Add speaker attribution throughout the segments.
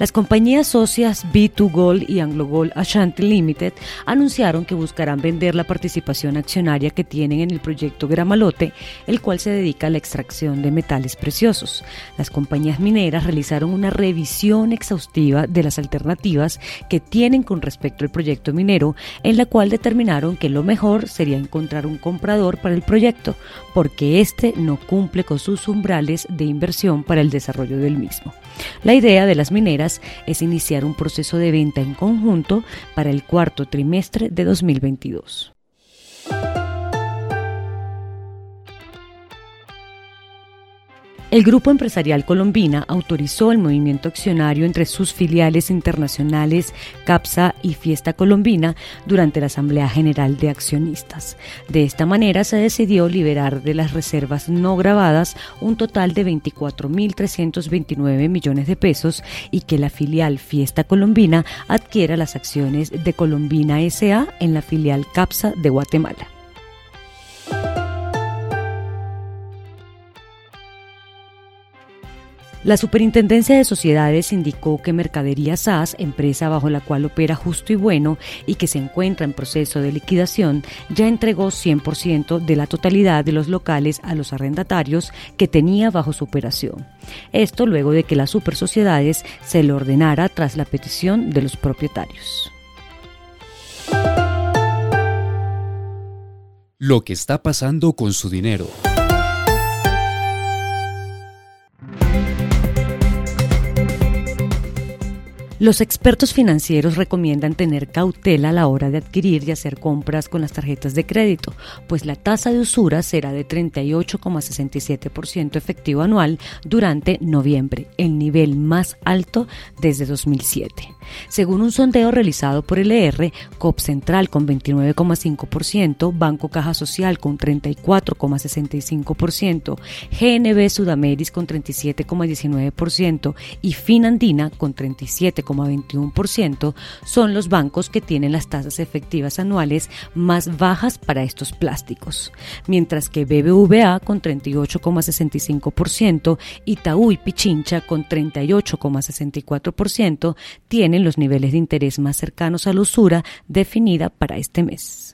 Speaker 1: Las compañías socias B2Gold y AngloGold Ashanti Limited anunciaron que buscarán vender la participación accionaria que tienen en el proyecto Gramalote, el cual se dedica a la extracción de metales preciosos. Las compañías mineras realizaron una revisión exhaustiva de las alternativas que tienen con respecto al proyecto minero, en la cual determinaron que lo mejor sería encontrar un comprador para el proyecto, porque éste no cumple con sus umbrales de inversión para el desarrollo del mismo. La idea de las mineras es iniciar un proceso de venta en conjunto para el cuarto trimestre de 2022. El Grupo Empresarial Colombina autorizó el movimiento accionario entre sus filiales internacionales CAPSA y Fiesta Colombina durante la Asamblea General de Accionistas. De esta manera se decidió liberar de las reservas no grabadas un total de 24.329 millones de pesos y que la filial Fiesta Colombina adquiera las acciones de Colombina SA en la filial CAPSA de Guatemala. La Superintendencia de Sociedades indicó que Mercadería SAS, empresa bajo la cual opera Justo y Bueno y que se encuentra en proceso de liquidación, ya entregó 100% de la totalidad de los locales a los arrendatarios que tenía bajo su operación. Esto luego de que las supersociedades se le ordenara tras la petición de los propietarios.
Speaker 2: Lo que está pasando con su dinero.
Speaker 1: Los expertos financieros recomiendan tener cautela a la hora de adquirir y hacer compras con las tarjetas de crédito, pues la tasa de usura será de 38,67% efectivo anual durante noviembre, el nivel más alto desde 2007. Según un sondeo realizado por el ER, COP Central con 29,5%, Banco Caja Social con 34,65%, GNB Sudameris con 37,19% y Finandina con 37,21% son los bancos que tienen las tasas efectivas anuales más bajas para estos plásticos, mientras que BBVA con 38,65%, Itaú y Pichincha con 38,64% tienen los niveles de interés más cercanos a la usura definida para este mes.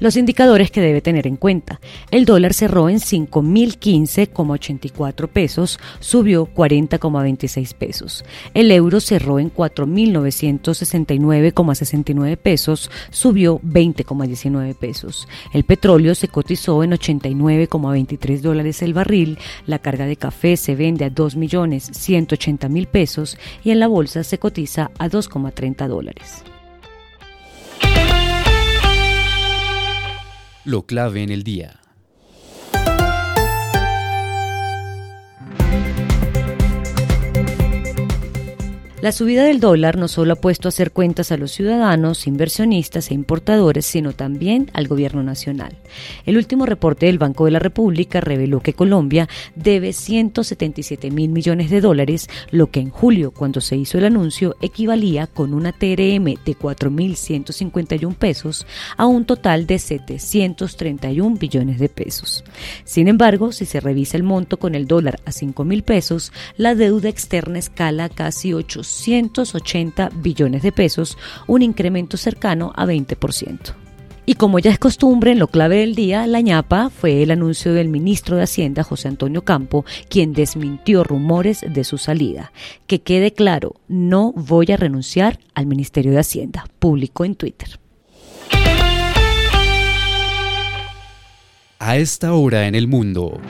Speaker 1: Los indicadores que debe tener en cuenta. El dólar cerró en 5.015,84 pesos, subió 40,26 pesos. El euro cerró en 4.969,69 pesos, subió 20,19 pesos. El petróleo se cotizó en 89,23 dólares el barril. La carga de café se vende a 2.180.000 pesos y en la bolsa se cotiza a 2,30 dólares.
Speaker 2: Lo clave en el día.
Speaker 1: La subida del dólar no solo ha puesto a hacer cuentas a los ciudadanos, inversionistas e importadores, sino también al gobierno nacional. El último reporte del Banco de la República reveló que Colombia debe 177 mil millones de dólares, lo que en julio, cuando se hizo el anuncio, equivalía con una TRM de 4.151 pesos a un total de 731 billones de pesos. Sin embargo, si se revisa el monto con el dólar a 5 mil pesos, la deuda externa escala casi 8 280 billones de pesos, un incremento cercano a 20%. Y como ya es costumbre en lo clave del día, la ñapa fue el anuncio del ministro de Hacienda, José Antonio Campo, quien desmintió rumores de su salida. Que quede claro, no voy a renunciar al Ministerio de Hacienda, publicó en Twitter.
Speaker 2: A esta hora en el mundo.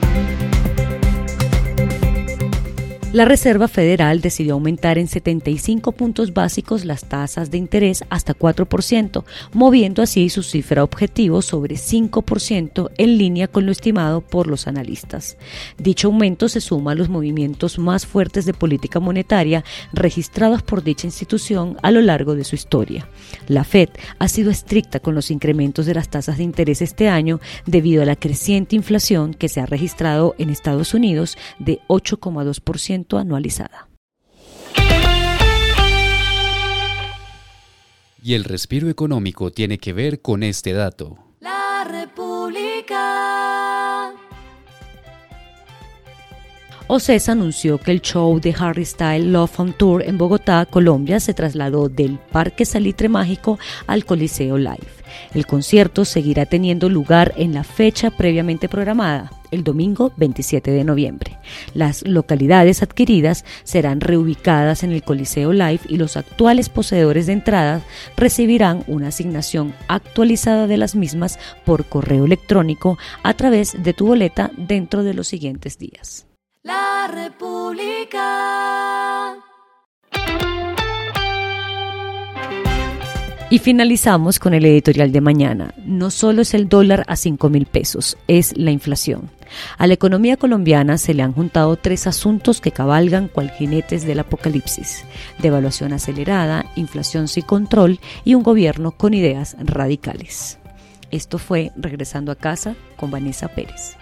Speaker 1: La Reserva Federal decidió aumentar en 75 puntos básicos las tasas de interés hasta 4%, moviendo así su cifra objetivo sobre 5% en línea con lo estimado por los analistas. Dicho aumento se suma a los movimientos más fuertes de política monetaria registrados por dicha institución a lo largo de su historia. La Fed ha sido estricta con los incrementos de las tasas de interés este año debido a la creciente inflación que se ha registrado en Estados Unidos de 8,2% anualizada.
Speaker 2: Y el respiro económico tiene que ver con este dato.
Speaker 1: La República. OCESA anunció que el show de Harry Style Love on Tour en Bogotá, Colombia, se trasladó del Parque Salitre Mágico al Coliseo Live. El concierto seguirá teniendo lugar en la fecha previamente programada, el domingo 27 de noviembre. Las localidades adquiridas serán reubicadas en el Coliseo Live y los actuales poseedores de entradas recibirán una asignación actualizada de las mismas por correo electrónico a través de tu boleta dentro de los siguientes días. La República. Y finalizamos con el editorial de mañana. No solo es el dólar a 5 mil pesos, es la inflación. A la economía colombiana se le han juntado tres asuntos que cabalgan cual jinetes del apocalipsis. Devaluación acelerada, inflación sin control y un gobierno con ideas radicales. Esto fue Regresando a casa con Vanessa Pérez.